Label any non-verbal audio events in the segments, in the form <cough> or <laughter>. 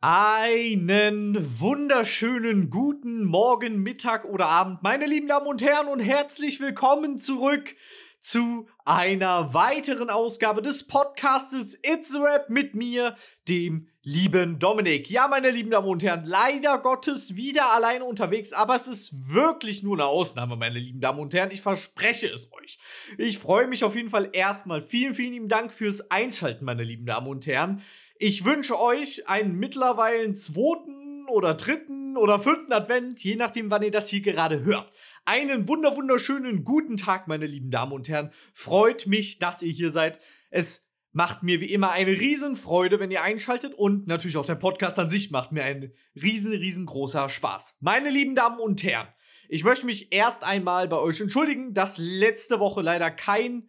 Einen wunderschönen guten Morgen, Mittag oder Abend, meine lieben Damen und Herren, und herzlich willkommen zurück zu einer weiteren Ausgabe des Podcastes It's Rap mit mir, dem lieben Dominik. Ja, meine lieben Damen und Herren, leider Gottes wieder alleine unterwegs, aber es ist wirklich nur eine Ausnahme, meine lieben Damen und Herren. Ich verspreche es euch. Ich freue mich auf jeden Fall erstmal. Vielen, vielen lieben Dank fürs Einschalten, meine lieben Damen und Herren. Ich wünsche euch einen mittlerweile zweiten oder dritten oder vierten Advent, je nachdem, wann ihr das hier gerade hört. Einen wunder wunderschönen guten Tag, meine lieben Damen und Herren. Freut mich, dass ihr hier seid. Es macht mir wie immer eine Riesenfreude, wenn ihr einschaltet und natürlich auch der Podcast an sich macht mir einen riesen, riesengroßer Spaß. Meine lieben Damen und Herren, ich möchte mich erst einmal bei euch entschuldigen, dass letzte Woche leider keine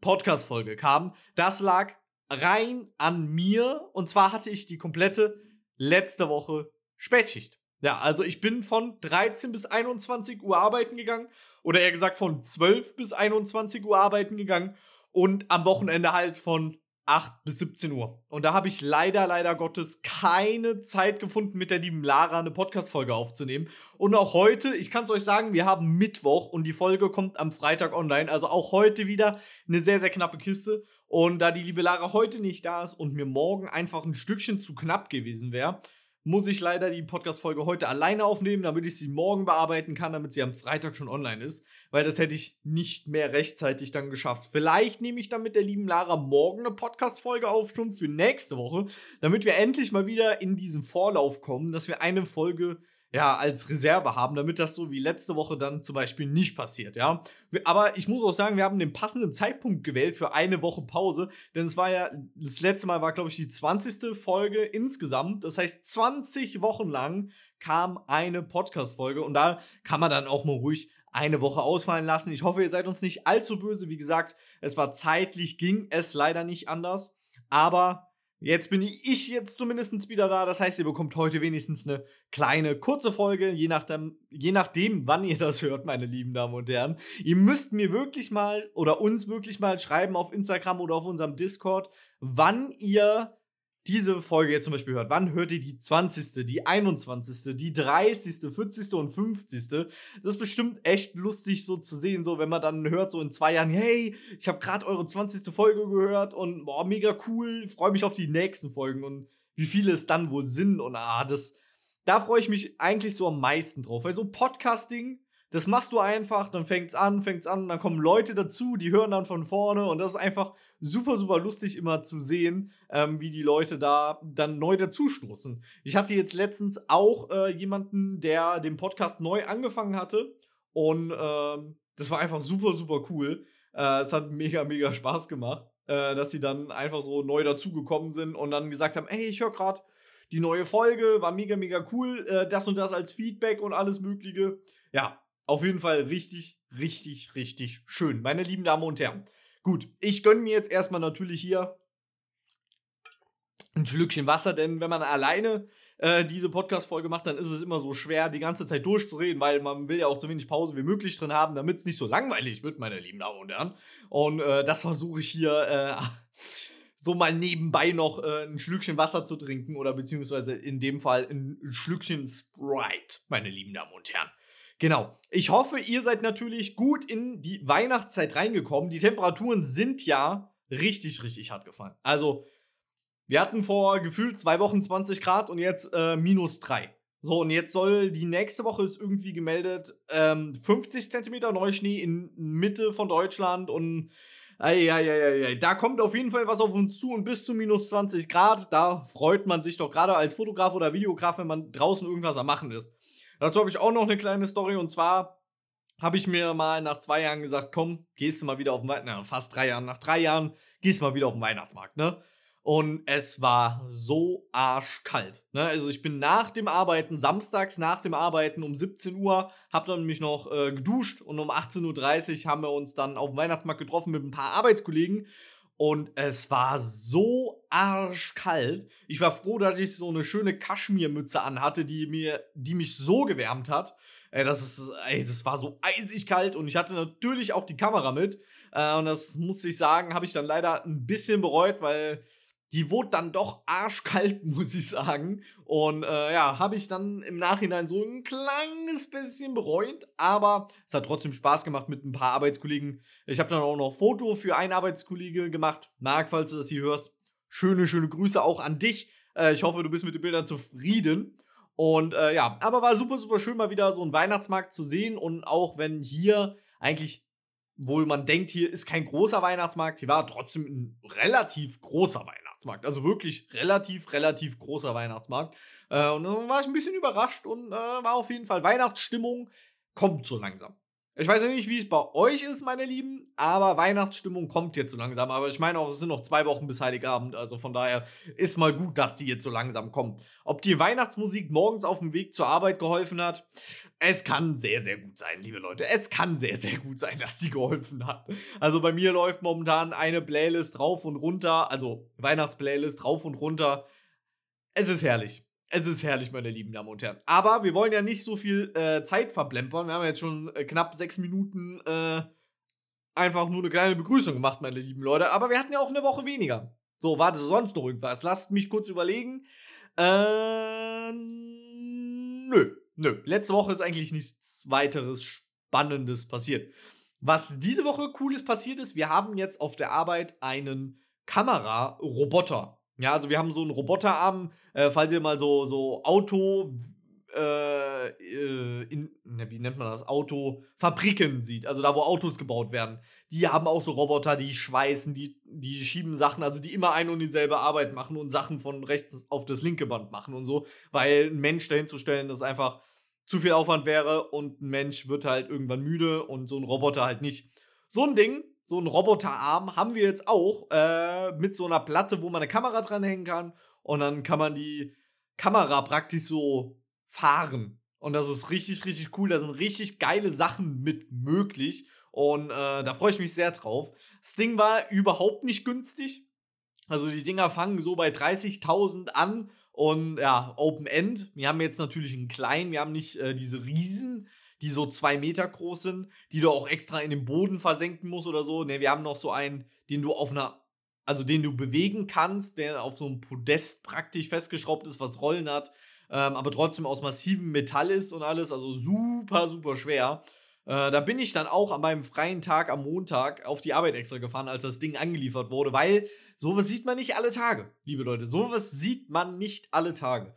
Podcast-Folge kam. Das lag rein an mir. Und zwar hatte ich die komplette letzte Woche Spätschicht. Ja, also ich bin von 13 bis 21 Uhr arbeiten gegangen. Oder eher gesagt von 12 bis 21 Uhr arbeiten gegangen. Und am Wochenende halt von 8 bis 17 Uhr. Und da habe ich leider, leider Gottes keine Zeit gefunden, mit der lieben Lara eine Podcast-Folge aufzunehmen. Und auch heute, ich kann es euch sagen, wir haben Mittwoch und die Folge kommt am Freitag online. Also auch heute wieder eine sehr, sehr knappe Kiste. Und da die liebe Lara heute nicht da ist und mir morgen einfach ein Stückchen zu knapp gewesen wäre, muss ich leider die Podcast-Folge heute alleine aufnehmen, damit ich sie morgen bearbeiten kann, damit sie am Freitag schon online ist. Weil das hätte ich nicht mehr rechtzeitig dann geschafft. Vielleicht nehme ich dann mit der lieben Lara morgen eine Podcast-Folge auf, schon für nächste Woche, damit wir endlich mal wieder in diesen Vorlauf kommen, dass wir eine Folge ja, als Reserve haben, damit das so wie letzte Woche dann zum Beispiel nicht passiert, ja. Aber ich muss auch sagen, wir haben den passenden Zeitpunkt gewählt für eine Woche Pause, denn es war ja, das letzte Mal war, glaube ich, die 20. Folge insgesamt. Das heißt, 20 Wochen lang kam eine Podcast-Folge und da kann man dann auch mal ruhig eine Woche ausfallen lassen. Ich hoffe, ihr seid uns nicht allzu böse. Wie gesagt, es war zeitlich, ging es leider nicht anders. Aber Jetzt bin ich jetzt zumindest wieder da. Das heißt, ihr bekommt heute wenigstens eine kleine, kurze Folge, je nachdem, je nachdem, wann ihr das hört, meine lieben Damen und Herren. Ihr müsst mir wirklich mal oder uns wirklich mal schreiben auf Instagram oder auf unserem Discord, wann ihr diese Folge jetzt zum Beispiel hört, wann hört ihr die 20., die 21., die 30., 40. und 50. Das ist bestimmt echt lustig so zu sehen, so wenn man dann hört, so in zwei Jahren, hey, ich habe gerade eure 20. Folge gehört und boah, mega cool, freue mich auf die nächsten Folgen und wie viele es dann wohl sind und ah, das, da freue ich mich eigentlich so am meisten drauf, weil so Podcasting, das machst du einfach, dann fängt's an, fängt's an, dann kommen Leute dazu, die hören dann von vorne und das ist einfach super, super lustig immer zu sehen, ähm, wie die Leute da dann neu dazustoßen. Ich hatte jetzt letztens auch äh, jemanden, der den Podcast neu angefangen hatte und ähm, das war einfach super, super cool. Äh, es hat mega, mega Spaß gemacht, äh, dass sie dann einfach so neu dazugekommen sind und dann gesagt haben, ey, ich höre gerade die neue Folge, war mega, mega cool, äh, das und das als Feedback und alles Mögliche. Ja, auf jeden Fall richtig, richtig, richtig schön. Meine lieben Damen und Herren. Gut, ich gönne mir jetzt erstmal natürlich hier ein Schlückchen Wasser, denn wenn man alleine äh, diese Podcast-Folge macht, dann ist es immer so schwer, die ganze Zeit durchzureden, weil man will ja auch so wenig Pause wie möglich drin haben, damit es nicht so langweilig wird, meine lieben Damen und Herren. Und äh, das versuche ich hier äh, so mal nebenbei noch äh, ein Schlückchen Wasser zu trinken oder beziehungsweise in dem Fall ein Schlückchen Sprite, meine lieben Damen und Herren. Genau. Ich hoffe, ihr seid natürlich gut in die Weihnachtszeit reingekommen. Die Temperaturen sind ja richtig, richtig hart gefallen. Also, wir hatten vor gefühlt zwei Wochen 20 Grad und jetzt äh, minus drei. So, und jetzt soll die nächste Woche ist irgendwie gemeldet, ähm, 50 Zentimeter Neuschnee in Mitte von Deutschland und Eieieiei, da kommt auf jeden Fall was auf uns zu und bis zu minus 20 Grad, da freut man sich doch gerade als Fotograf oder Videograf, wenn man draußen irgendwas am Machen ist. Dazu habe ich auch noch eine kleine Story und zwar habe ich mir mal nach zwei Jahren gesagt, komm, gehst du mal wieder auf den Weihnachtsmarkt, fast drei Jahren, nach drei Jahren gehst du mal wieder auf den Weihnachtsmarkt, ne? Und es war so arschkalt. Ne? Also ich bin nach dem Arbeiten, samstags nach dem Arbeiten um 17 Uhr, hab dann mich noch äh, geduscht und um 18.30 Uhr haben wir uns dann auf dem Weihnachtsmarkt getroffen mit ein paar Arbeitskollegen. Und es war so arschkalt. Ich war froh, dass ich so eine schöne Kaschmirmütze anhatte, die mir, die mich so gewärmt hat. Ey, das ist, ey, das war so eisig kalt und ich hatte natürlich auch die Kamera mit. Äh, und das muss ich sagen, habe ich dann leider ein bisschen bereut, weil die wurde dann doch arschkalt, <laughs> muss ich sagen. Und äh, ja, habe ich dann im Nachhinein so ein kleines bisschen bereut. Aber es hat trotzdem Spaß gemacht mit ein paar Arbeitskollegen. Ich habe dann auch noch Foto für einen Arbeitskollege gemacht. Marc, falls du das hier hörst, schöne, schöne Grüße auch an dich. Äh, ich hoffe, du bist mit den Bildern zufrieden. Und äh, ja, aber war super, super schön, mal wieder so einen Weihnachtsmarkt zu sehen. Und auch wenn hier eigentlich wohl man denkt, hier ist kein großer Weihnachtsmarkt, hier war trotzdem ein relativ großer Weihnachtsmarkt. Also wirklich relativ, relativ großer Weihnachtsmarkt. Äh, und dann war ich ein bisschen überrascht und äh, war auf jeden Fall Weihnachtsstimmung kommt so langsam. Ich weiß nicht, wie es bei euch ist, meine Lieben, aber Weihnachtsstimmung kommt jetzt so langsam. Aber ich meine auch, es sind noch zwei Wochen bis Heiligabend. Also von daher ist mal gut, dass die jetzt so langsam kommen. Ob die Weihnachtsmusik morgens auf dem Weg zur Arbeit geholfen hat, es kann sehr, sehr gut sein, liebe Leute. Es kann sehr, sehr gut sein, dass die geholfen hat. Also bei mir läuft momentan eine Playlist rauf und runter, also Weihnachtsplaylist rauf und runter. Es ist herrlich. Es ist herrlich, meine lieben Damen und Herren. Aber wir wollen ja nicht so viel äh, Zeit verblempern. Wir haben jetzt schon äh, knapp sechs Minuten äh, einfach nur eine kleine Begrüßung gemacht, meine lieben Leute. Aber wir hatten ja auch eine Woche weniger. So, war das sonst noch irgendwas? Lasst mich kurz überlegen. Äh, nö, nö. Letzte Woche ist eigentlich nichts weiteres Spannendes passiert. Was diese Woche Cooles passiert ist, wir haben jetzt auf der Arbeit einen Kameraroboter ja, also wir haben so einen Roboterarm, äh, falls ihr mal so, so Auto, äh, äh, in, ne, wie nennt man das? Autofabriken sieht, also da, wo Autos gebaut werden. Die haben auch so Roboter, die schweißen, die, die schieben Sachen, also die immer eine und dieselbe Arbeit machen und Sachen von rechts auf das linke Band machen und so, weil ein Mensch dahin zu stellen, das einfach zu viel Aufwand wäre und ein Mensch wird halt irgendwann müde und so ein Roboter halt nicht. So ein Ding so einen Roboterarm haben wir jetzt auch äh, mit so einer Platte, wo man eine Kamera dranhängen kann und dann kann man die Kamera praktisch so fahren. Und das ist richtig, richtig cool. Da sind richtig geile Sachen mit möglich. Und äh, da freue ich mich sehr drauf. Das Ding war überhaupt nicht günstig. Also die Dinger fangen so bei 30.000 an und ja, Open End. Wir haben jetzt natürlich einen kleinen, wir haben nicht äh, diese riesen die so zwei Meter groß sind, die du auch extra in den Boden versenken musst oder so. Ne, wir haben noch so einen, den du auf einer, also den du bewegen kannst, der auf so einem Podest praktisch festgeschraubt ist, was Rollen hat, ähm, aber trotzdem aus massivem Metall ist und alles, also super, super schwer. Äh, da bin ich dann auch an meinem freien Tag am Montag auf die Arbeit extra gefahren, als das Ding angeliefert wurde, weil sowas sieht man nicht alle Tage, liebe Leute. Sowas sieht man nicht alle Tage.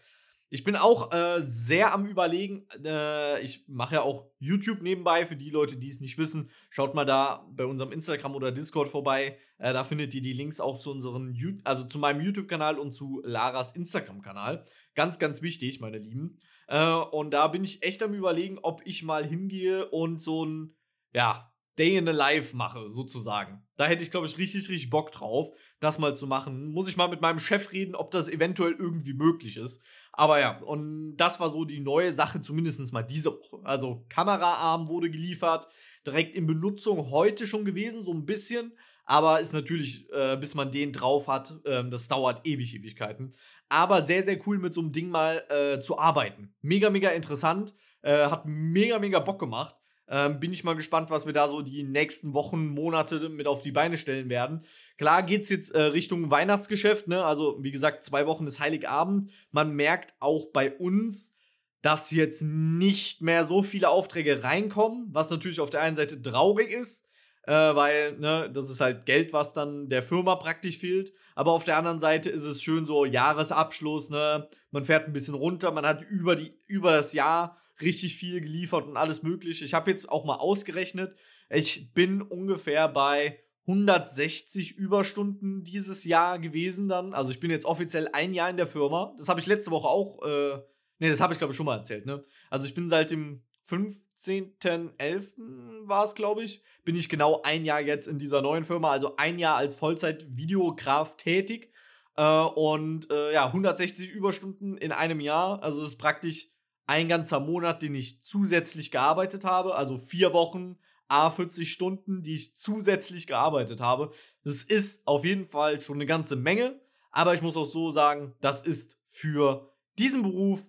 Ich bin auch äh, sehr am Überlegen. Äh, ich mache ja auch YouTube nebenbei. Für die Leute, die es nicht wissen, schaut mal da bei unserem Instagram oder Discord vorbei. Äh, da findet ihr die Links auch zu unseren, also zu meinem YouTube-Kanal und zu Laras Instagram-Kanal. Ganz, ganz wichtig, meine Lieben. Äh, und da bin ich echt am Überlegen, ob ich mal hingehe und so ein, ja, Day in a Life mache, sozusagen. Da hätte ich, glaube ich, richtig, richtig Bock drauf, das mal zu machen. Muss ich mal mit meinem Chef reden, ob das eventuell irgendwie möglich ist. Aber ja, und das war so die neue Sache, zumindest mal diese Woche. Also Kameraarm wurde geliefert, direkt in Benutzung heute schon gewesen, so ein bisschen. Aber ist natürlich, äh, bis man den drauf hat, äh, das dauert ewig, Ewigkeiten. Aber sehr, sehr cool mit so einem Ding mal äh, zu arbeiten. Mega, mega interessant. Äh, hat mega, mega Bock gemacht. Ähm, bin ich mal gespannt, was wir da so die nächsten Wochen, Monate mit auf die Beine stellen werden. Klar geht's jetzt äh, Richtung Weihnachtsgeschäft, ne? Also, wie gesagt, zwei Wochen ist Heiligabend. Man merkt auch bei uns, dass jetzt nicht mehr so viele Aufträge reinkommen, was natürlich auf der einen Seite traurig ist, äh, weil, ne, das ist halt Geld, was dann der Firma praktisch fehlt. Aber auf der anderen Seite ist es schön so Jahresabschluss, ne? Man fährt ein bisschen runter, man hat über, die, über das Jahr richtig viel geliefert und alles mögliche. Ich habe jetzt auch mal ausgerechnet, ich bin ungefähr bei 160 Überstunden dieses Jahr gewesen dann. Also ich bin jetzt offiziell ein Jahr in der Firma. Das habe ich letzte Woche auch, äh, ne, das habe ich glaube ich schon mal erzählt, ne? Also ich bin seit dem 15.11. war es, glaube ich, bin ich genau ein Jahr jetzt in dieser neuen Firma, also ein Jahr als Vollzeit-Videograf tätig. Äh, und äh, ja, 160 Überstunden in einem Jahr. Also es ist praktisch ein ganzer Monat, den ich zusätzlich gearbeitet habe. Also vier Wochen, a 40 Stunden, die ich zusätzlich gearbeitet habe. Das ist auf jeden Fall schon eine ganze Menge. Aber ich muss auch so sagen, das ist für diesen Beruf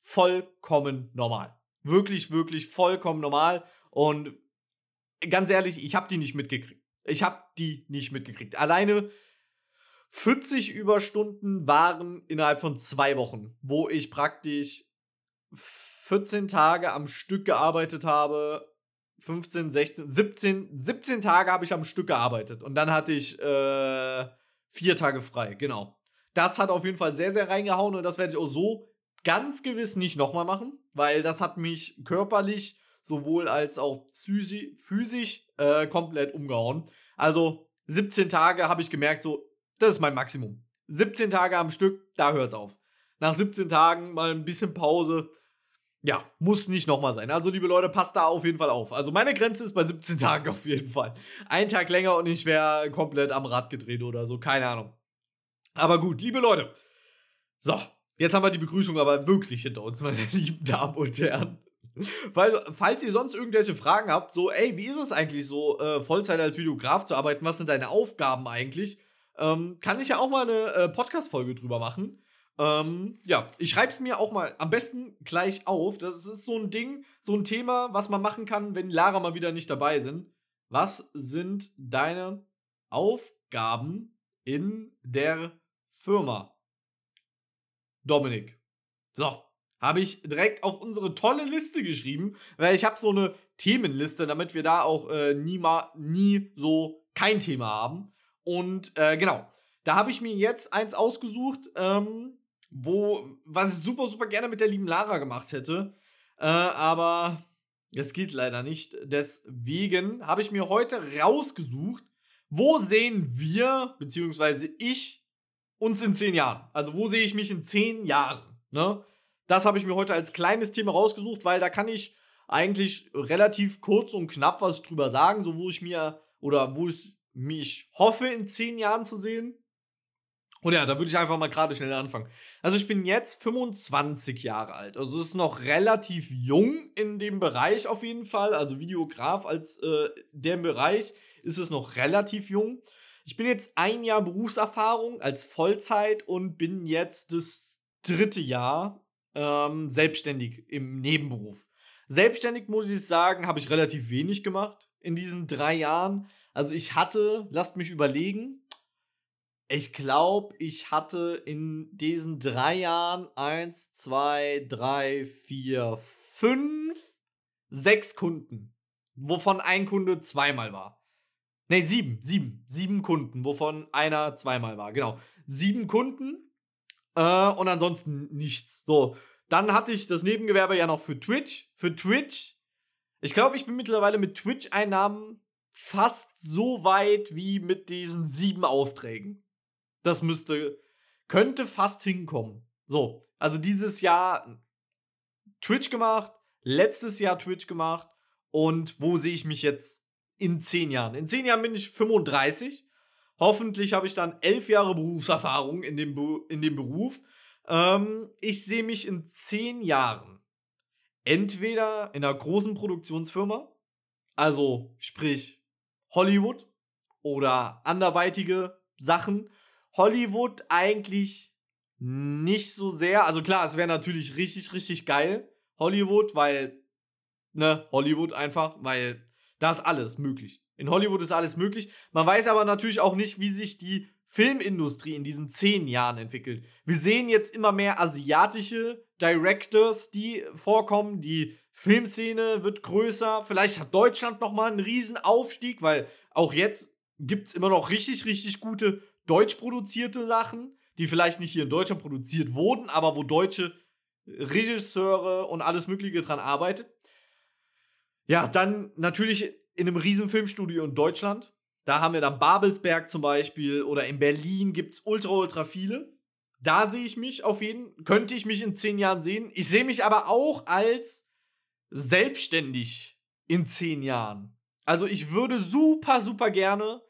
vollkommen normal. Wirklich, wirklich vollkommen normal. Und ganz ehrlich, ich habe die nicht mitgekriegt. Ich habe die nicht mitgekriegt. Alleine 40 Überstunden waren innerhalb von zwei Wochen, wo ich praktisch 14 Tage am Stück gearbeitet habe. 15, 16, 17, 17 Tage habe ich am Stück gearbeitet. Und dann hatte ich äh, vier Tage frei, genau. Das hat auf jeden Fall sehr, sehr reingehauen und das werde ich auch so ganz gewiss nicht nochmal machen, weil das hat mich körperlich sowohl als auch physisch äh, komplett umgehauen. Also 17 Tage habe ich gemerkt, so, das ist mein Maximum. 17 Tage am Stück, da hört es auf. Nach 17 Tagen mal ein bisschen Pause. Ja, muss nicht nochmal sein. Also, liebe Leute, passt da auf jeden Fall auf. Also, meine Grenze ist bei 17 Tagen auf jeden Fall. Ein Tag länger und ich wäre komplett am Rad gedreht oder so. Keine Ahnung. Aber gut, liebe Leute. So, jetzt haben wir die Begrüßung aber wirklich hinter uns, meine <laughs> lieben Damen und Herren. Weil, falls ihr sonst irgendwelche Fragen habt, so, ey, wie ist es eigentlich so, äh, Vollzeit als Videograf zu arbeiten? Was sind deine Aufgaben eigentlich? Ähm, kann ich ja auch mal eine äh, Podcast-Folge drüber machen. Ähm, ja, ich schreibe es mir auch mal am besten gleich auf. Das ist so ein Ding, so ein Thema, was man machen kann, wenn Lara mal wieder nicht dabei sind. Was sind deine Aufgaben in der Firma? Dominik. So, habe ich direkt auf unsere tolle Liste geschrieben, weil ich habe so eine Themenliste, damit wir da auch äh, nie, mal, nie so kein Thema haben. Und äh, genau, da habe ich mir jetzt eins ausgesucht, ähm, wo, was ich super, super gerne mit der lieben Lara gemacht hätte. Äh, aber es geht leider nicht. Deswegen habe ich mir heute rausgesucht, wo sehen wir, beziehungsweise ich, uns in zehn Jahren. Also wo sehe ich mich in zehn Jahren? Ne? Das habe ich mir heute als kleines Thema rausgesucht, weil da kann ich eigentlich relativ kurz und knapp was drüber sagen, so wo ich mir oder wo ich mich hoffe, in zehn Jahren zu sehen. Und ja, da würde ich einfach mal gerade schnell anfangen. Also ich bin jetzt 25 Jahre alt. Also es ist noch relativ jung in dem Bereich auf jeden Fall. Also Videograf als äh, der Bereich ist es noch relativ jung. Ich bin jetzt ein Jahr Berufserfahrung als Vollzeit und bin jetzt das dritte Jahr ähm, selbstständig im Nebenberuf. Selbstständig muss ich sagen, habe ich relativ wenig gemacht in diesen drei Jahren. Also ich hatte, lasst mich überlegen, ich glaube, ich hatte in diesen drei Jahren eins, zwei, drei, vier, fünf, sechs Kunden, wovon ein Kunde zweimal war. Ne, sieben, sieben, sieben Kunden, wovon einer zweimal war. Genau, sieben Kunden äh, und ansonsten nichts. So, dann hatte ich das Nebengewerbe ja noch für Twitch. Für Twitch, ich glaube, ich bin mittlerweile mit Twitch-Einnahmen fast so weit wie mit diesen sieben Aufträgen. Das müsste, könnte fast hinkommen. So, also dieses Jahr Twitch gemacht, letztes Jahr Twitch gemacht und wo sehe ich mich jetzt in zehn Jahren? In zehn Jahren bin ich 35 Hoffentlich habe ich dann elf Jahre Berufserfahrung in dem, Be in dem Beruf. Ähm, ich sehe mich in zehn Jahren entweder in einer großen Produktionsfirma, also sprich Hollywood oder anderweitige Sachen. Hollywood eigentlich nicht so sehr. Also klar, es wäre natürlich richtig, richtig geil. Hollywood, weil, ne, Hollywood einfach, weil da ist alles möglich. In Hollywood ist alles möglich. Man weiß aber natürlich auch nicht, wie sich die Filmindustrie in diesen zehn Jahren entwickelt. Wir sehen jetzt immer mehr asiatische Directors, die vorkommen. Die Filmszene wird größer. Vielleicht hat Deutschland nochmal einen riesen Aufstieg, weil auch jetzt gibt es immer noch richtig, richtig gute deutsch produzierte Sachen, die vielleicht nicht hier in Deutschland produziert wurden, aber wo deutsche Regisseure und alles Mögliche dran arbeitet. Ja, dann natürlich in einem riesen Filmstudio in Deutschland. Da haben wir dann Babelsberg zum Beispiel oder in Berlin gibt es ultra, ultra viele. Da sehe ich mich auf jeden, könnte ich mich in zehn Jahren sehen. Ich sehe mich aber auch als selbstständig in zehn Jahren. Also ich würde super, super gerne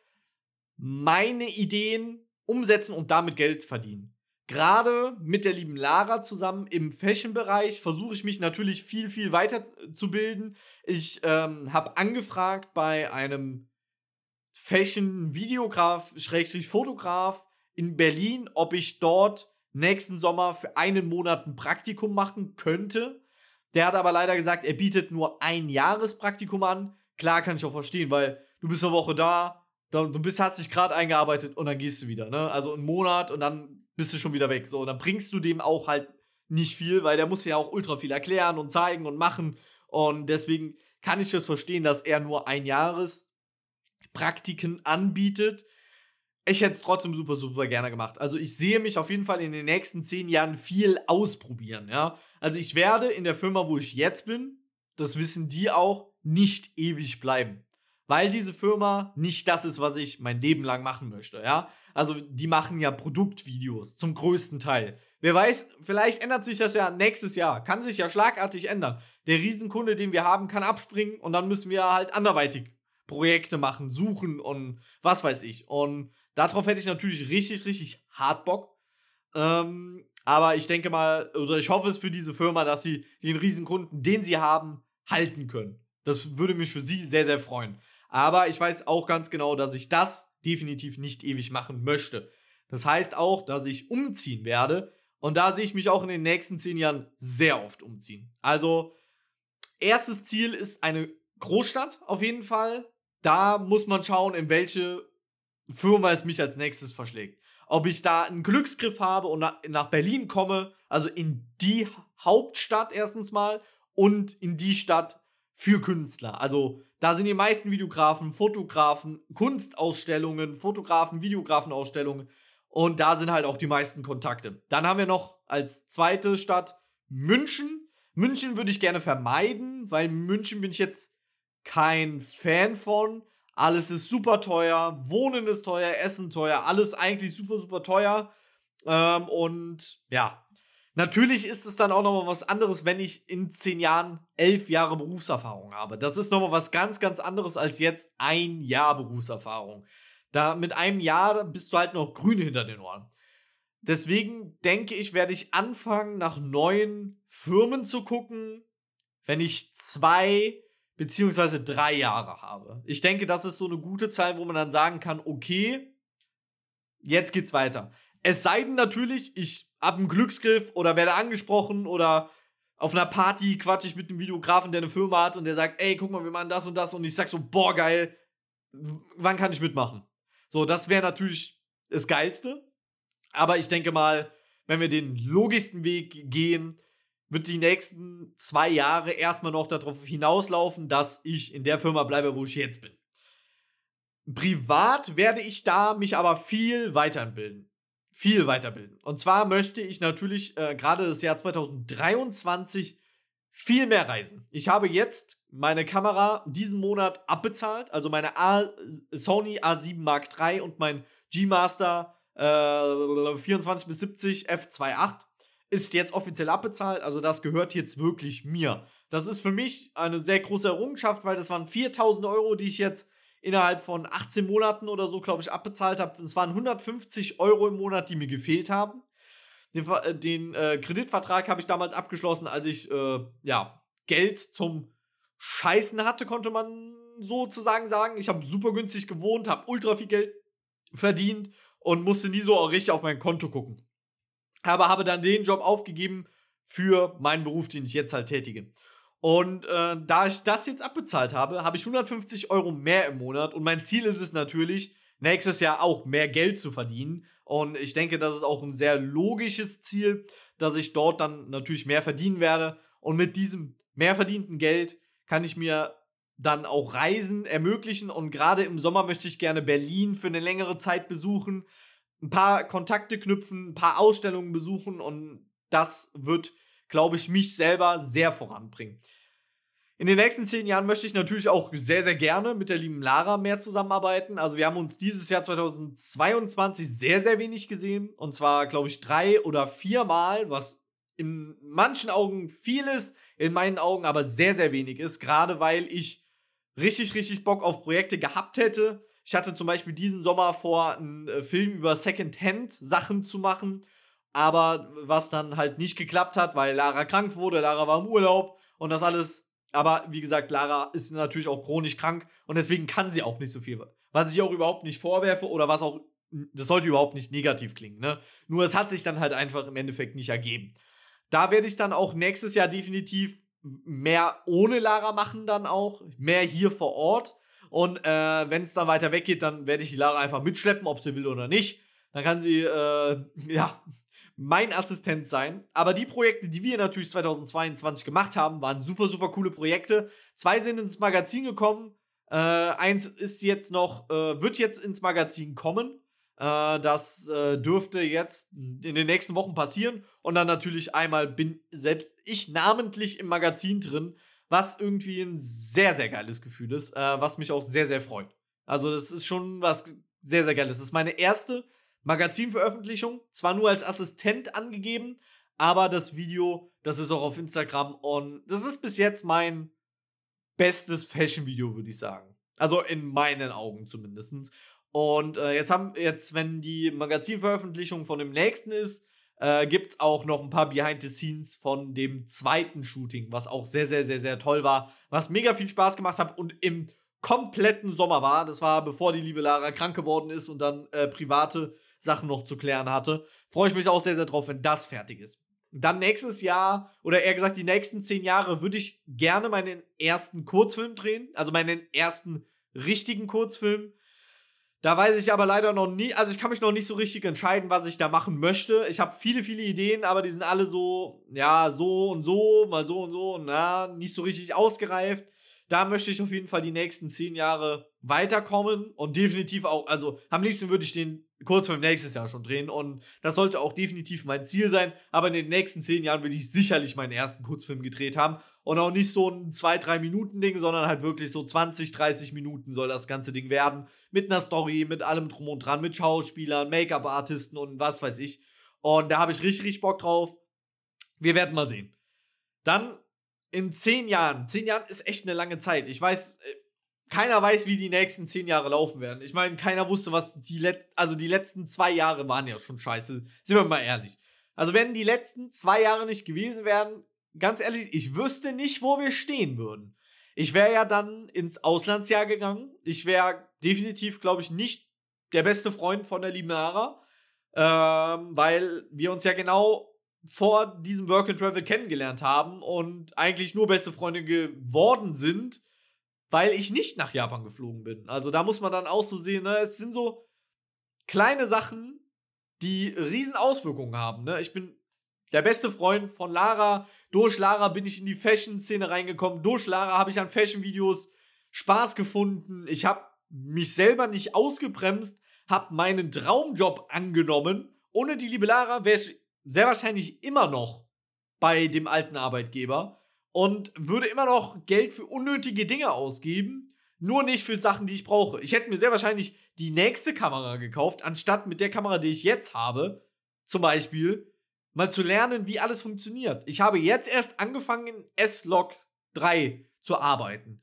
meine Ideen umsetzen und damit Geld verdienen. Gerade mit der lieben Lara zusammen im Fashion-Bereich versuche ich mich natürlich viel, viel weiterzubilden. Ich ähm, habe angefragt bei einem Fashion-Videograf, Schrägstrich Fotograf in Berlin, ob ich dort nächsten Sommer für einen Monat ein Praktikum machen könnte. Der hat aber leider gesagt, er bietet nur ein Jahrespraktikum an. Klar kann ich auch verstehen, weil du bist eine Woche da, Du bist, hast dich gerade eingearbeitet und dann gehst du wieder, ne? Also einen Monat und dann bist du schon wieder weg. So, und dann bringst du dem auch halt nicht viel, weil der muss ja auch ultra viel erklären und zeigen und machen. Und deswegen kann ich das verstehen, dass er nur ein Jahres anbietet. Ich hätte es trotzdem super, super gerne gemacht. Also ich sehe mich auf jeden Fall in den nächsten zehn Jahren viel ausprobieren, ja. Also ich werde in der Firma, wo ich jetzt bin, das wissen die auch, nicht ewig bleiben. Weil diese Firma nicht das ist, was ich mein Leben lang machen möchte, ja. Also die machen ja Produktvideos zum größten Teil. Wer weiß, vielleicht ändert sich das ja nächstes Jahr. Kann sich ja schlagartig ändern. Der Riesenkunde, den wir haben, kann abspringen und dann müssen wir halt anderweitig Projekte machen, suchen und was weiß ich. Und darauf hätte ich natürlich richtig, richtig hart Bock. Ähm, aber ich denke mal, oder ich hoffe es für diese Firma, dass sie den Riesenkunden, den sie haben, halten können. Das würde mich für sie sehr, sehr freuen. Aber ich weiß auch ganz genau, dass ich das definitiv nicht ewig machen möchte. Das heißt auch, dass ich umziehen werde. Und da sehe ich mich auch in den nächsten zehn Jahren sehr oft umziehen. Also, erstes Ziel ist eine Großstadt auf jeden Fall. Da muss man schauen, in welche Firma es mich als nächstes verschlägt. Ob ich da einen Glücksgriff habe und nach Berlin komme, also in die Hauptstadt erstens mal und in die Stadt für Künstler. Also da sind die meisten Videografen, Fotografen, Kunstausstellungen, Fotografen, Videografenausstellungen und da sind halt auch die meisten Kontakte. Dann haben wir noch als zweite Stadt München. München würde ich gerne vermeiden, weil München bin ich jetzt kein Fan von. Alles ist super teuer, Wohnen ist teuer, Essen teuer, alles eigentlich super, super teuer. Ähm, und ja, natürlich ist es dann auch nochmal was anderes, wenn ich in zehn Jahren elf Jahre Berufserfahrung habe. Das ist nochmal was ganz, ganz anderes als jetzt ein Jahr Berufserfahrung. Da mit einem Jahr bist du halt noch grün hinter den Ohren. Deswegen denke ich, werde ich anfangen, nach neuen Firmen zu gucken, wenn ich zwei beziehungsweise drei Jahre habe. Ich denke, das ist so eine gute Zeit, wo man dann sagen kann, okay, jetzt geht's weiter. Es sei denn natürlich, ich habe einen Glücksgriff oder werde angesprochen oder auf einer Party quatsche ich mit einem Videografen, der eine Firma hat und der sagt, ey, guck mal, wir machen das und das und ich sag so, boah, geil, wann kann ich mitmachen? So, das wäre natürlich das Geilste. Aber ich denke mal, wenn wir den logischsten Weg gehen, wird die nächsten zwei Jahre erstmal noch darauf hinauslaufen, dass ich in der Firma bleibe, wo ich jetzt bin. Privat werde ich da mich aber viel weiterbilden. Viel weiterbilden. Und zwar möchte ich natürlich äh, gerade das Jahr 2023 viel mehr reisen. Ich habe jetzt meine Kamera diesen Monat abbezahlt, also meine A Sony A7 Mark III und mein G-Master äh, 24 bis 70 f2.8 ist jetzt offiziell abbezahlt, also das gehört jetzt wirklich mir. Das ist für mich eine sehr große Errungenschaft, weil das waren 4000 Euro, die ich jetzt innerhalb von 18 Monaten oder so, glaube ich, abbezahlt habe. Es waren 150 Euro im Monat, die mir gefehlt haben. Den, äh, den äh, Kreditvertrag habe ich damals abgeschlossen, als ich äh, ja, Geld zum Scheißen hatte, konnte man sozusagen sagen. Ich habe super günstig gewohnt, habe ultra viel Geld verdient und musste nie so richtig auf mein Konto gucken aber habe dann den Job aufgegeben für meinen Beruf, den ich jetzt halt tätige. Und äh, da ich das jetzt abbezahlt habe, habe ich 150 Euro mehr im Monat. Und mein Ziel ist es natürlich, nächstes Jahr auch mehr Geld zu verdienen. Und ich denke, das ist auch ein sehr logisches Ziel, dass ich dort dann natürlich mehr verdienen werde. Und mit diesem mehr verdienten Geld kann ich mir dann auch Reisen ermöglichen. Und gerade im Sommer möchte ich gerne Berlin für eine längere Zeit besuchen ein paar Kontakte knüpfen, ein paar Ausstellungen besuchen und das wird, glaube ich, mich selber sehr voranbringen. In den nächsten zehn Jahren möchte ich natürlich auch sehr, sehr gerne mit der lieben Lara mehr zusammenarbeiten. Also wir haben uns dieses Jahr 2022 sehr, sehr wenig gesehen. Und zwar, glaube ich, drei oder viermal, was in manchen Augen viel ist, in meinen Augen aber sehr, sehr wenig ist. Gerade weil ich richtig, richtig Bock auf Projekte gehabt hätte, ich hatte zum Beispiel diesen Sommer vor, einen äh, Film über Secondhand-Sachen zu machen, aber was dann halt nicht geklappt hat, weil Lara krank wurde, Lara war im Urlaub und das alles. Aber wie gesagt, Lara ist natürlich auch chronisch krank und deswegen kann sie auch nicht so viel. Was ich auch überhaupt nicht vorwerfe oder was auch, das sollte überhaupt nicht negativ klingen, ne? Nur es hat sich dann halt einfach im Endeffekt nicht ergeben. Da werde ich dann auch nächstes Jahr definitiv mehr ohne Lara machen, dann auch. Mehr hier vor Ort Und äh, wenn es dann weiter weggeht, dann werde ich die Lara einfach mitschleppen, ob sie will oder nicht. Dann kann sie, äh, <laughs> ja, mein Assistent sein. Aber die Projekte, die wir natürlich 2022 gemacht haben, waren super, super coole Projekte. Zwei sind ins Magazin gekommen. Äh, eins ist jetzt noch, äh, wird jetzt ins Magazin kommen. Äh, das äh, dürfte jetzt in den nächsten Wochen passieren. Und dann natürlich einmal bin selbst ich namentlich im Magazin drin, was irgendwie ein sehr, sehr geiles Gefühl ist, äh, was mich auch sehr, sehr freut. Also, das ist schon was sehr, sehr geiles. Das ist meine erste Magazinveröffentlichung, zwar nur als Assistent angegeben, aber das Video, das ist auch auf Instagram und das ist bis jetzt mein bestes Fashion-Video, würde ich sagen. Also in meinen Augen zumindest. Und äh, jetzt haben, jetzt, wenn die Magazinveröffentlichung von dem nächsten ist, äh, gibt es auch noch ein paar Behind the Scenes von dem zweiten Shooting, was auch sehr, sehr, sehr, sehr toll war, was mega viel Spaß gemacht hat und im kompletten Sommer war. Das war bevor die liebe Lara krank geworden ist und dann äh, private Sachen noch zu klären hatte. Freue ich mich auch sehr, sehr drauf, wenn das fertig ist. Dann nächstes Jahr, oder eher gesagt, die nächsten zehn Jahre, würde ich gerne meinen ersten Kurzfilm drehen. Also meinen ersten richtigen Kurzfilm. Da weiß ich aber leider noch nie, also ich kann mich noch nicht so richtig entscheiden, was ich da machen möchte. Ich habe viele, viele Ideen, aber die sind alle so, ja, so und so, mal so und so, und na, nicht so richtig ausgereift da möchte ich auf jeden Fall die nächsten zehn Jahre weiterkommen und definitiv auch, also am liebsten würde ich den kurz beim nächstes Jahr schon drehen und das sollte auch definitiv mein Ziel sein, aber in den nächsten zehn Jahren will ich sicherlich meinen ersten Kurzfilm gedreht haben und auch nicht so ein 2-3 Minuten Ding, sondern halt wirklich so 20, 30 Minuten soll das ganze Ding werden, mit einer Story, mit allem drum und dran, mit Schauspielern, Make-up-Artisten und was weiß ich und da habe ich richtig, richtig Bock drauf. Wir werden mal sehen. Dann in zehn Jahren, zehn Jahren ist echt eine lange Zeit. Ich weiß, äh, keiner weiß, wie die nächsten zehn Jahre laufen werden. Ich meine, keiner wusste, was die Let also die letzten zwei Jahre waren ja schon scheiße. Sind wir mal ehrlich. Also wenn die letzten zwei Jahre nicht gewesen wären, ganz ehrlich, ich wüsste nicht, wo wir stehen würden. Ich wäre ja dann ins Auslandsjahr gegangen. Ich wäre definitiv, glaube ich, nicht der beste Freund von der lieben Lara, ähm, weil wir uns ja genau vor diesem Work and Travel kennengelernt haben und eigentlich nur beste Freunde geworden sind, weil ich nicht nach Japan geflogen bin. Also da muss man dann auch so sehen, ne? es sind so kleine Sachen, die riesen Auswirkungen haben. Ne? Ich bin der beste Freund von Lara. Durch Lara bin ich in die Fashion-Szene reingekommen. Durch Lara habe ich an Fashion-Videos Spaß gefunden. Ich habe mich selber nicht ausgebremst, habe meinen Traumjob angenommen. Ohne die liebe Lara wäre ich sehr wahrscheinlich immer noch bei dem alten Arbeitgeber und würde immer noch Geld für unnötige Dinge ausgeben, nur nicht für Sachen, die ich brauche. Ich hätte mir sehr wahrscheinlich die nächste Kamera gekauft, anstatt mit der Kamera, die ich jetzt habe, zum Beispiel, mal zu lernen, wie alles funktioniert. Ich habe jetzt erst angefangen, in S-Log 3 zu arbeiten.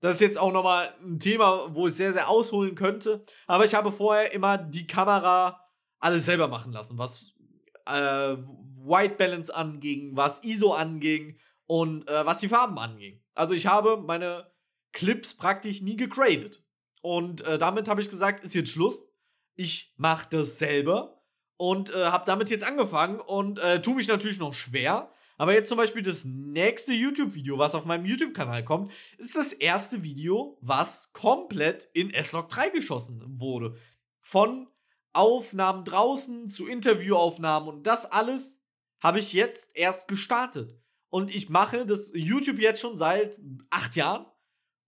Das ist jetzt auch nochmal ein Thema, wo ich sehr, sehr ausholen könnte. Aber ich habe vorher immer die Kamera alles selber machen lassen, was äh, White Balance anging, was ISO anging und äh, was die Farben anging. Also ich habe meine Clips praktisch nie gegradet. Und äh, damit habe ich gesagt, ist jetzt Schluss. Ich mache das selber und äh, habe damit jetzt angefangen und äh, tue mich natürlich noch schwer. Aber jetzt zum Beispiel das nächste YouTube-Video, was auf meinem YouTube-Kanal kommt, ist das erste Video, was komplett in S-Log 3 geschossen wurde. Von Aufnahmen draußen zu Interviewaufnahmen und das alles habe ich jetzt erst gestartet. Und ich mache das YouTube jetzt schon seit acht Jahren.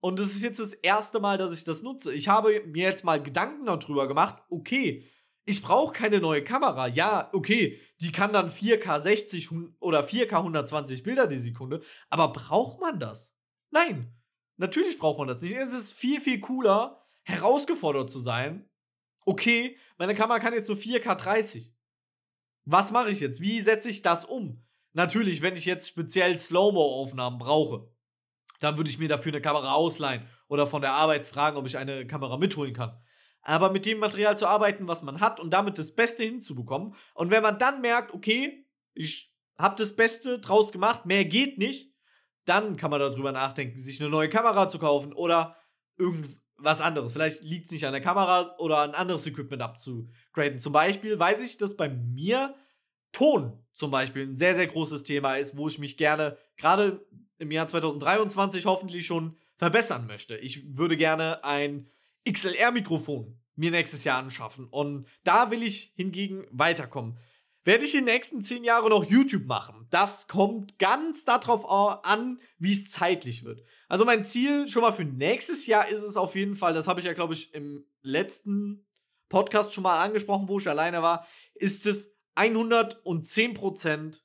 Und es ist jetzt das erste Mal, dass ich das nutze. Ich habe mir jetzt mal Gedanken darüber gemacht, okay, ich brauche keine neue Kamera. Ja, okay, die kann dann 4K 60 oder 4K 120 Bilder die Sekunde. Aber braucht man das? Nein, natürlich braucht man das nicht. Es ist viel, viel cooler, herausgefordert zu sein okay, meine Kamera kann jetzt nur 4K 30. Was mache ich jetzt? Wie setze ich das um? Natürlich, wenn ich jetzt speziell Slow-Mo-Aufnahmen brauche, dann würde ich mir dafür eine Kamera ausleihen oder von der Arbeit fragen, ob ich eine Kamera mitholen kann. Aber mit dem Material zu arbeiten, was man hat und damit das Beste hinzubekommen. Und wenn man dann merkt, okay, ich habe das Beste draus gemacht, mehr geht nicht, dann kann man darüber nachdenken, sich eine neue Kamera zu kaufen oder irgend, was anderes. Vielleicht liegt es nicht an der Kamera oder ein anderes Equipment abzugraden. Zum Beispiel weiß ich, dass bei mir Ton zum Beispiel ein sehr, sehr großes Thema ist, wo ich mich gerne gerade im Jahr 2023 hoffentlich schon verbessern möchte. Ich würde gerne ein XLR-Mikrofon mir nächstes Jahr anschaffen. Und da will ich hingegen weiterkommen. Werde ich in den nächsten zehn Jahren noch YouTube machen? Das kommt ganz darauf an, wie es zeitlich wird. Also mein Ziel schon mal für nächstes Jahr ist es auf jeden Fall, das habe ich ja, glaube ich, im letzten Podcast schon mal angesprochen, wo ich alleine war, ist es 110%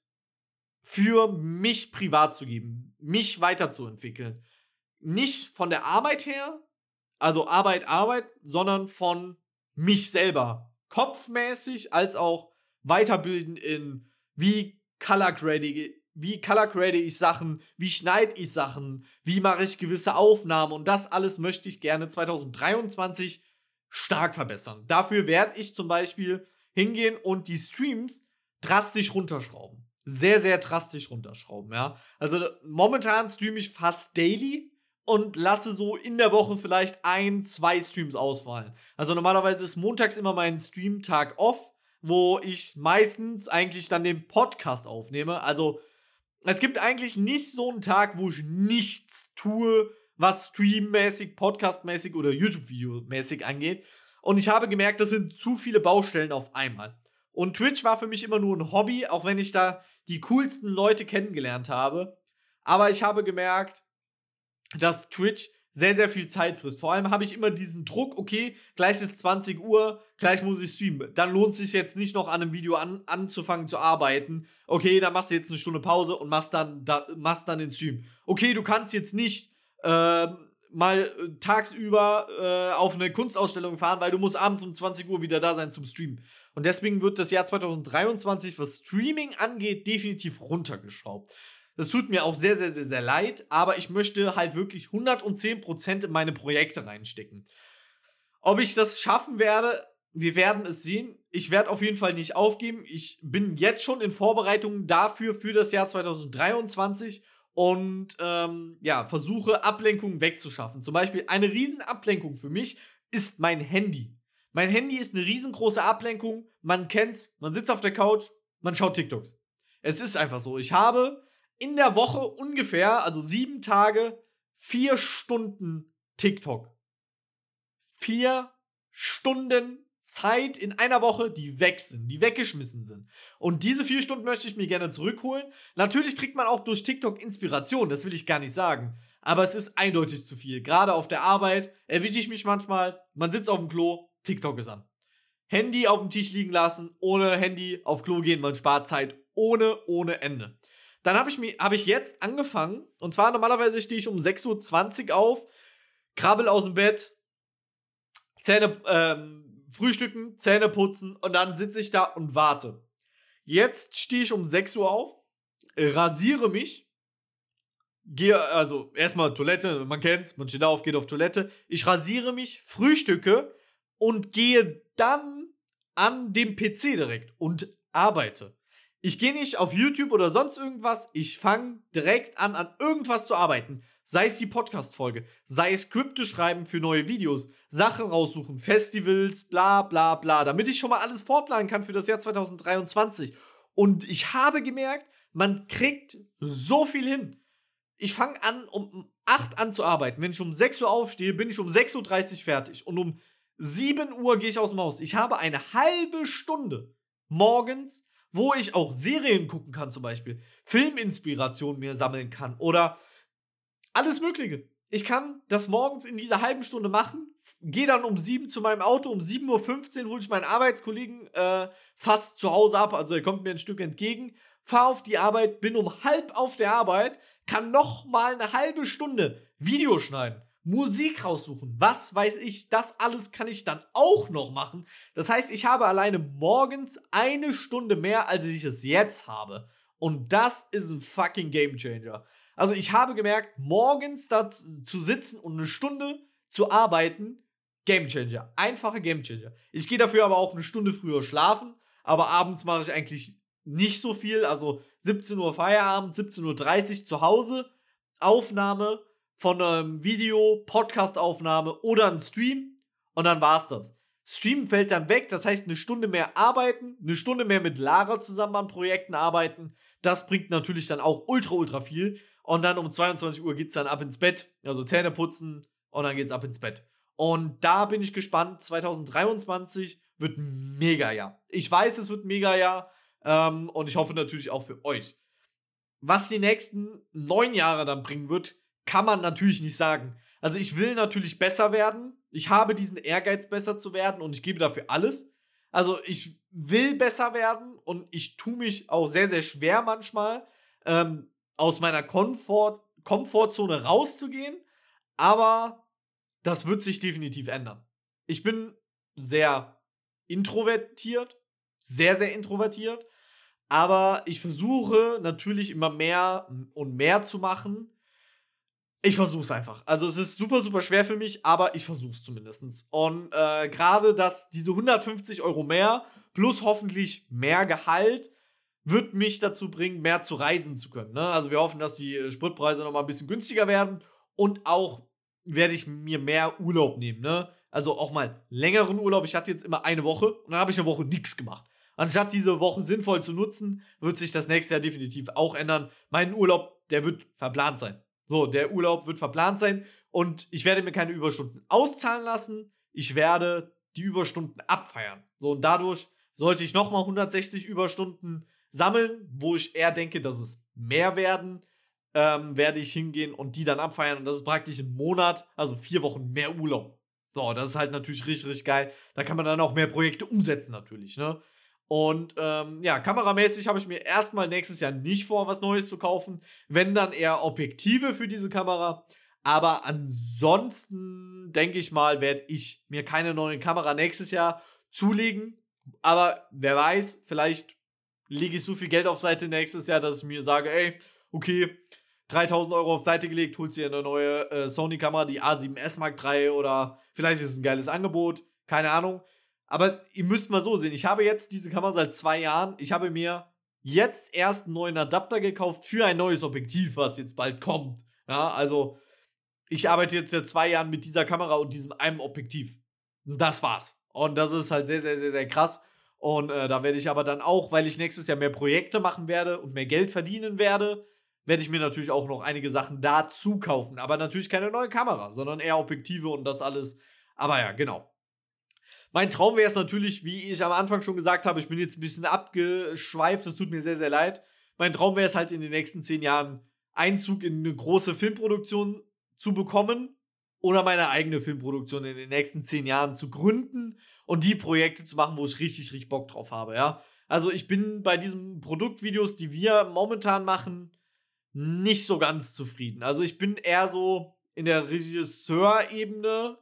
für mich privat zu geben, mich weiterzuentwickeln. Nicht von der Arbeit her, also Arbeit, Arbeit, sondern von mich selber. Kopfmäßig als auch weiterbilden in wie color grade wie color grade ich Sachen, wie schneide ich Sachen, wie mache ich gewisse Aufnahmen und das alles möchte ich gerne 2023 stark verbessern. Dafür werde ich zum Beispiel hingehen und die Streams drastisch runterschrauben. Sehr, sehr drastisch runterschrauben, ja. Also momentan streame ich fast daily und lasse so in der Woche vielleicht ein, zwei Streams ausfallen. Also normalerweise ist montags immer mein Streamtag off, wo ich meistens eigentlich dann den Podcast aufnehme. Also es gibt eigentlich nicht so einen Tag, wo ich nichts tue, was streammäßig, podcastmäßig oder YouTube-Video-mäßig angeht. Und ich habe gemerkt, das sind zu viele Baustellen auf einmal. Und Twitch war für mich immer nur ein Hobby, auch wenn ich da die coolsten Leute kennengelernt habe. Aber ich habe gemerkt, dass Twitch sehr, sehr viel Zeit frisst. Vor allem habe ich immer diesen Druck, okay, gleich ist 20 Uhr, gleich muss ich streamen. Dann lohnt es sich jetzt nicht noch an einem Video an, anzufangen zu arbeiten. Okay, dann machst du jetzt eine Stunde Pause und machst dann, da, machst dann den Stream. Okay, du kannst jetzt nicht äh, mal tagsüber äh, auf eine Kunstausstellung fahren, weil du musst abends um 20 Uhr wieder da sein zum Streamen. Und deswegen wird das Jahr 2023, was Streaming angeht, definitiv runtergeschraubt. Das tut mir auch sehr, sehr, sehr, sehr leid, aber ich möchte halt wirklich 110% in meine Projekte reinstecken. Ob ich das schaffen werde, wir werden es sehen. Ich werde auf jeden Fall nicht aufgeben. Ich bin jetzt schon in Vorbereitung dafür, für das Jahr 2023 und ähm, ja, versuche Ablenkungen wegzuschaffen. Zum Beispiel eine Riesenablenkung für mich ist mein Handy. Mein Handy ist eine riesengroße Ablenkung. Man kennt's, man sitzt auf der Couch, man schaut TikToks. Es ist einfach so. Ich habe in der Woche ungefähr, also sieben Tage, vier Stunden TikTok. Vier Stunden Zeit in einer Woche, die weg sind, die weggeschmissen sind. Und diese vier Stunden möchte ich mir gerne zurückholen. Natürlich kriegt man auch durch TikTok Inspiration, das will ich gar nicht sagen. Aber es ist eindeutig zu viel. Gerade auf der Arbeit erwische ich mich manchmal, man sitzt auf dem Klo, TikTok ist an. Handy auf dem Tisch liegen lassen, ohne Handy auf Klo gehen, man spart Zeit ohne, ohne Ende. Dann habe ich, hab ich jetzt angefangen. Und zwar normalerweise stehe ich um 6.20 Uhr auf, krabbel aus dem Bett, Zähne, ähm, frühstücken, Zähne putzen und dann sitze ich da und warte. Jetzt stehe ich um 6 Uhr auf, rasiere mich, gehe, also erstmal Toilette, man kennt's, man steht auf, geht auf Toilette. Ich rasiere mich, frühstücke und gehe dann an dem PC direkt und arbeite. Ich gehe nicht auf YouTube oder sonst irgendwas. Ich fange direkt an, an irgendwas zu arbeiten. Sei es die Podcast-Folge, sei es Skripte schreiben für neue Videos, Sachen raussuchen, Festivals, bla bla bla, damit ich schon mal alles vorplanen kann für das Jahr 2023. Und ich habe gemerkt, man kriegt so viel hin. Ich fange an, um 8 an zu arbeiten. Wenn ich um 6 Uhr aufstehe, bin ich um 6.30 Uhr fertig. Und um 7 Uhr gehe ich aus dem Haus. Ich habe eine halbe Stunde morgens wo ich auch Serien gucken kann, zum Beispiel, Filminspiration mir sammeln kann oder alles Mögliche. Ich kann das morgens in dieser halben Stunde machen, gehe dann um sieben zu meinem Auto, um 7.15 Uhr hole ich meinen Arbeitskollegen äh, fast zu Hause ab, also er kommt mir ein Stück entgegen, fahre auf die Arbeit, bin um halb auf der Arbeit, kann noch mal eine halbe Stunde Video schneiden Musik raussuchen, was weiß ich, das alles kann ich dann auch noch machen. Das heißt, ich habe alleine morgens eine Stunde mehr, als ich es jetzt habe. Und das ist ein fucking Game Changer. Also ich habe gemerkt, morgens da zu sitzen und eine Stunde zu arbeiten, Game Changer. Einfache Game Changer. Ich gehe dafür aber auch eine Stunde früher schlafen, aber abends mache ich eigentlich nicht so viel. Also 17 Uhr Feierabend, 17.30 Uhr zu Hause, Aufnahme von einem Video, Podcastaufnahme oder einem Stream und dann war's das. Streamen fällt dann weg, das heißt eine Stunde mehr arbeiten, eine Stunde mehr mit Lara zusammen an Projekten arbeiten. Das bringt natürlich dann auch ultra, ultra viel. Und dann um 22 Uhr geht es dann ab ins Bett, also Zähne putzen und dann geht es ab ins Bett. Und da bin ich gespannt. 2023 wird ein mega Jahr. Ich weiß, es wird ein mega Jahr. Ähm, und ich hoffe natürlich auch für euch. Was die nächsten neun Jahre dann bringen wird, kann man natürlich nicht sagen. Also ich will natürlich besser werden. Ich habe diesen Ehrgeiz, besser zu werden und ich gebe dafür alles. Also ich will besser werden und ich tue mich auch sehr, sehr schwer manchmal, ähm, aus meiner Komfort Komfortzone rauszugehen. Aber das wird sich definitiv ändern. Ich bin sehr introvertiert, sehr, sehr introvertiert. Aber ich versuche natürlich immer mehr und mehr zu machen. Ich versuche es einfach. Also es ist super, super schwer für mich, aber ich versuche es zumindest. Und äh, gerade dass diese 150 Euro mehr plus hoffentlich mehr Gehalt wird mich dazu bringen, mehr zu reisen zu können. Ne? Also wir hoffen, dass die Spritpreise noch mal ein bisschen günstiger werden und auch werde ich mir mehr Urlaub nehmen. Ne? Also auch mal längeren Urlaub. Ich hatte jetzt immer eine Woche und dann habe ich eine Woche nichts gemacht. Anstatt diese Wochen sinnvoll zu nutzen, wird sich das nächste Jahr definitiv auch ändern. Mein Urlaub, der wird verplant sein. So, der Urlaub wird verplant sein und ich werde mir keine Überstunden auszahlen lassen. Ich werde die Überstunden abfeiern. So, und dadurch sollte ich nochmal 160 Überstunden sammeln, wo ich eher denke, dass es mehr werden, ähm, werde ich hingehen und die dann abfeiern. Und das ist praktisch im Monat, also vier Wochen mehr Urlaub. So, das ist halt natürlich richtig, richtig geil. Da kann man dann auch mehr Projekte umsetzen, natürlich, ne? Und ähm, ja, kameramäßig habe ich mir erstmal nächstes Jahr nicht vor, was Neues zu kaufen. Wenn dann eher Objektive für diese Kamera. Aber ansonsten denke ich mal, werde ich mir keine neue Kamera nächstes Jahr zulegen. Aber wer weiß, vielleicht lege ich so viel Geld auf Seite nächstes Jahr, dass ich mir sage, ey, okay, 3000 Euro auf Seite gelegt, holst dir eine neue äh, Sony-Kamera, die A7S Mark III oder vielleicht ist es ein geiles Angebot, keine Ahnung. Aber ihr müsst mal so sehen, ich habe jetzt diese Kamera seit zwei Jahren. Ich habe mir jetzt erst einen neuen Adapter gekauft für ein neues Objektiv, was jetzt bald kommt. Ja, also ich arbeite jetzt seit zwei Jahren mit dieser Kamera und diesem einem Objektiv. Und das war's. Und das ist halt sehr, sehr, sehr, sehr krass. Und äh, da werde ich aber dann auch, weil ich nächstes Jahr mehr Projekte machen werde und mehr Geld verdienen werde, werde ich mir natürlich auch noch einige Sachen dazu kaufen. Aber natürlich keine neue Kamera, sondern eher Objektive und das alles. Aber ja, genau. Mein Traum wäre es natürlich, wie ich am Anfang schon gesagt habe, ich bin jetzt ein bisschen abgeschweift, das tut mir sehr, sehr leid. Mein Traum wäre es halt in den nächsten zehn Jahren Einzug in eine große Filmproduktion zu bekommen oder meine eigene Filmproduktion in den nächsten zehn Jahren zu gründen und die Projekte zu machen, wo ich richtig, richtig Bock drauf habe, ja. Also ich bin bei diesen Produktvideos, die wir momentan machen, nicht so ganz zufrieden. Also ich bin eher so in der Regisseurebene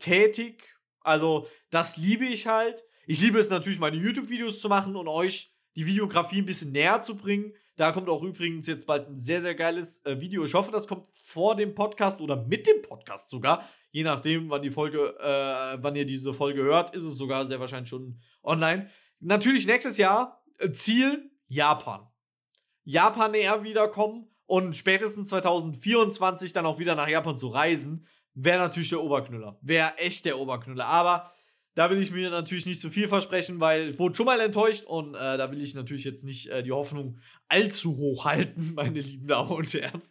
tätig. Also das liebe ich halt. Ich liebe es natürlich, meine YouTube-Videos zu machen und euch die Videografie ein bisschen näher zu bringen. Da kommt auch übrigens jetzt bald ein sehr, sehr geiles äh, Video. Ich hoffe, das kommt vor dem Podcast oder mit dem Podcast sogar. Je nachdem, wann die Folge, äh, wann ihr diese Folge hört, ist es sogar sehr wahrscheinlich schon online. Natürlich nächstes Jahr äh, Ziel Japan. Japan näher wiederkommen und spätestens 2024 dann auch wieder nach Japan zu reisen, wäre natürlich der Oberknüller. Wäre echt der Oberknüller. Aber da will ich mir natürlich nicht zu viel versprechen, weil ich wurde schon mal enttäuscht und äh, da will ich natürlich jetzt nicht äh, die Hoffnung allzu hoch halten, <laughs> meine lieben Damen und Herren.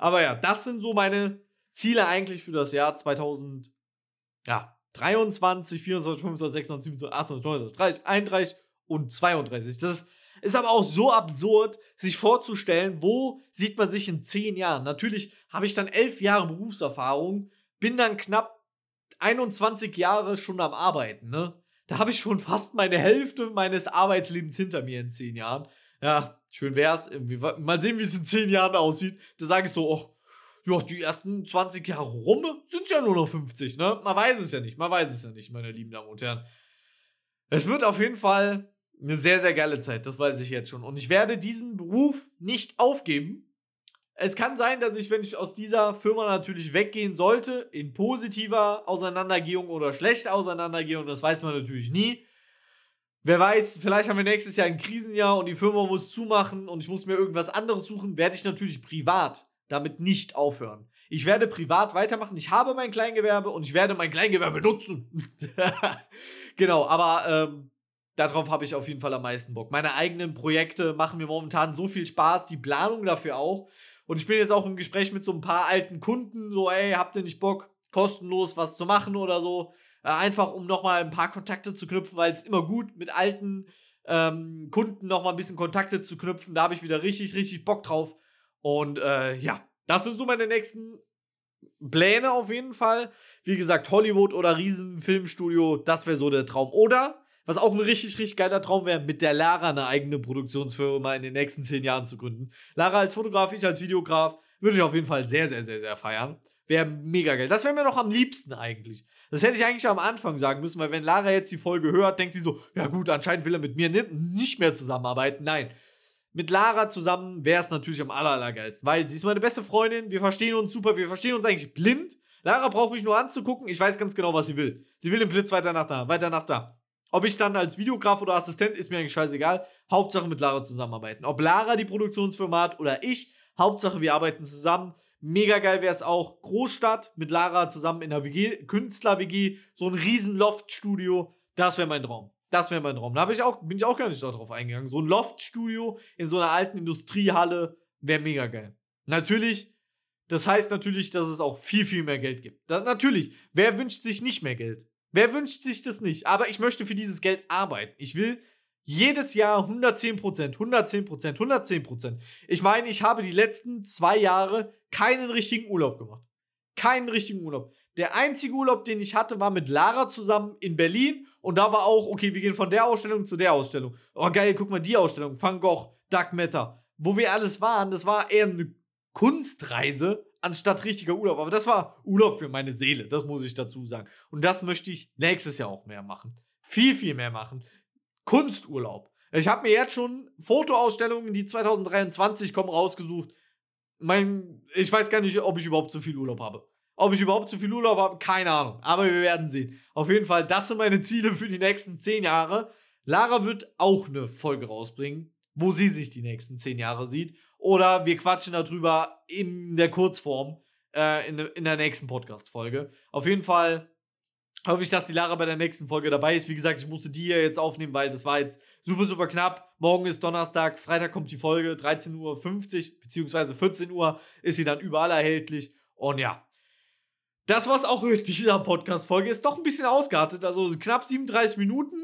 Aber ja, das sind so meine Ziele eigentlich für das Jahr 2023, ja, 24, 24, 25, 26, 27, 28, 29, 30, 31 und 32. Das ist aber auch so absurd, sich vorzustellen, wo sieht man sich in zehn Jahren. Natürlich habe ich dann elf Jahre Berufserfahrung, bin dann knapp 21 Jahre schon am Arbeiten, ne? Da habe ich schon fast meine Hälfte meines Arbeitslebens hinter mir in zehn Jahren. Ja, schön wär's. Mal sehen, wie es in zehn Jahren aussieht. Da sage ich so, oh, ja, die ersten 20 Jahre rum sind ja nur noch 50, ne? Man weiß es ja nicht, man weiß es ja nicht, meine lieben Damen und Herren. Es wird auf jeden Fall eine sehr, sehr geile Zeit, das weiß ich jetzt schon. Und ich werde diesen Beruf nicht aufgeben. Es kann sein, dass ich, wenn ich aus dieser Firma natürlich weggehen sollte, in positiver Auseinandergehung oder schlechter Auseinandergehung, das weiß man natürlich nie. Wer weiß, vielleicht haben wir nächstes Jahr ein Krisenjahr und die Firma muss zumachen und ich muss mir irgendwas anderes suchen, werde ich natürlich privat damit nicht aufhören. Ich werde privat weitermachen. Ich habe mein Kleingewerbe und ich werde mein Kleingewerbe nutzen. <laughs> genau, aber ähm, darauf habe ich auf jeden Fall am meisten Bock. Meine eigenen Projekte machen mir momentan so viel Spaß, die Planung dafür auch. Und ich bin jetzt auch im Gespräch mit so ein paar alten Kunden, so, ey, habt ihr nicht Bock, kostenlos was zu machen oder so? Äh, einfach um nochmal ein paar Kontakte zu knüpfen, weil es immer gut mit alten ähm, Kunden nochmal ein bisschen Kontakte zu knüpfen. Da habe ich wieder richtig, richtig Bock drauf. Und äh, ja, das sind so meine nächsten Pläne auf jeden Fall. Wie gesagt, Hollywood oder Riesenfilmstudio, das wäre so der Traum. Oder was auch ein richtig, richtig geiler Traum wäre, mit der Lara eine eigene Produktionsfirma in den nächsten zehn Jahren zu gründen. Lara als Fotograf, ich als Videograf, würde ich auf jeden Fall sehr, sehr, sehr, sehr feiern. Wäre mega geil. Das wäre mir noch am liebsten eigentlich. Das hätte ich eigentlich am Anfang sagen müssen, weil wenn Lara jetzt die Folge hört, denkt sie so, ja gut, anscheinend will er mit mir nicht mehr zusammenarbeiten. Nein. Mit Lara zusammen wäre es natürlich am aller, allergeilsten, weil sie ist meine beste Freundin, wir verstehen uns super, wir verstehen uns eigentlich blind. Lara braucht mich nur anzugucken, ich weiß ganz genau, was sie will. Sie will den Blitz weiter nach da, weiter nach da. Ob ich dann als Videograf oder Assistent, ist mir eigentlich scheißegal. Hauptsache mit Lara zusammenarbeiten. Ob Lara die Produktionsfirma hat oder ich, Hauptsache wir arbeiten zusammen. Mega geil wäre es auch. Großstadt mit Lara zusammen in der WG, Künstler-WG, so ein riesen Loft-Studio. Das wäre mein Traum. Das wäre mein Traum. Da ich auch, bin ich auch gar nicht darauf eingegangen. So ein Loft-Studio in so einer alten Industriehalle wäre mega geil. Natürlich, das heißt natürlich, dass es auch viel, viel mehr Geld gibt. Da, natürlich, wer wünscht sich nicht mehr Geld? Wer wünscht sich das nicht? Aber ich möchte für dieses Geld arbeiten. Ich will jedes Jahr 110% 110% 110% Ich meine, ich habe die letzten zwei Jahre keinen richtigen Urlaub gemacht. Keinen richtigen Urlaub. Der einzige Urlaub, den ich hatte, war mit Lara zusammen in Berlin. Und da war auch, okay, wir gehen von der Ausstellung zu der Ausstellung. Oh, geil, guck mal, die Ausstellung. Van Gogh, Dark Matter. Wo wir alles waren, das war eher eine Kunstreise anstatt richtiger Urlaub. Aber das war Urlaub für meine Seele, das muss ich dazu sagen. Und das möchte ich nächstes Jahr auch mehr machen. Viel, viel mehr machen. Kunsturlaub. Ich habe mir jetzt schon Fotoausstellungen, die 2023 kommen, rausgesucht. Mein, ich weiß gar nicht, ob ich überhaupt zu viel Urlaub habe. Ob ich überhaupt zu viel Urlaub habe, keine Ahnung. Aber wir werden sehen. Auf jeden Fall, das sind meine Ziele für die nächsten zehn Jahre. Lara wird auch eine Folge rausbringen, wo sie sich die nächsten zehn Jahre sieht. Oder wir quatschen darüber in der Kurzform äh, in, in der nächsten Podcast-Folge. Auf jeden Fall hoffe ich, dass die Lara bei der nächsten Folge dabei ist. Wie gesagt, ich musste die hier jetzt aufnehmen, weil das war jetzt super, super knapp. Morgen ist Donnerstag, Freitag kommt die Folge, 13.50 Uhr, beziehungsweise 14 Uhr ist sie dann überall erhältlich. Und ja, das war's auch mit dieser Podcast-Folge. Ist doch ein bisschen ausgeartet, also knapp 37 Minuten.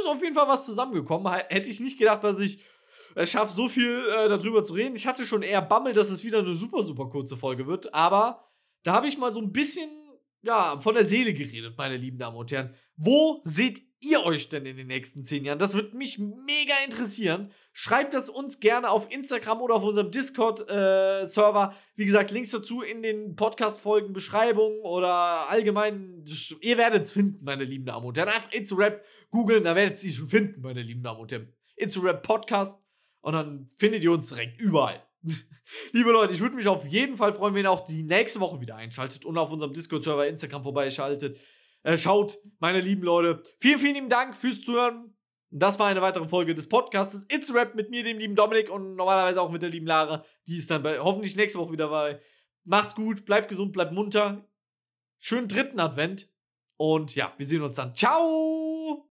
Ist auf jeden Fall was zusammengekommen. Hätte ich nicht gedacht, dass ich es schafft, so viel äh, darüber zu reden. Ich hatte schon eher Bammel, dass es wieder eine super, super kurze Folge wird, aber da habe ich mal so ein bisschen ja, von der Seele geredet, meine lieben Damen und Herren. Wo seht ihr euch denn in den nächsten zehn Jahren? Das würde mich mega interessieren. Schreibt das uns gerne auf Instagram oder auf unserem Discord-Server. Äh, Wie gesagt, Links dazu in den Podcast-Folgen, Beschreibungen oder allgemein. Ihr werdet es finden, meine lieben Damen und Herren. Einfach It's Rap googeln, da werdet ihr es schon finden, meine lieben Damen und Herren. It's Rap Podcast und dann findet ihr uns direkt überall. <laughs> Liebe Leute, ich würde mich auf jeden Fall freuen, wenn ihr auch die nächste Woche wieder einschaltet und auf unserem Discord-Server Instagram vorbeischaltet. Äh, schaut, meine lieben Leute. Vielen, vielen lieben Dank fürs Zuhören. Das war eine weitere Folge des Podcasts It's Rap mit mir, dem lieben Dominik und normalerweise auch mit der lieben Lara. Die ist dann bei, hoffentlich nächste Woche wieder bei. Macht's gut, bleibt gesund, bleibt munter. Schönen dritten Advent. Und ja, wir sehen uns dann. Ciao!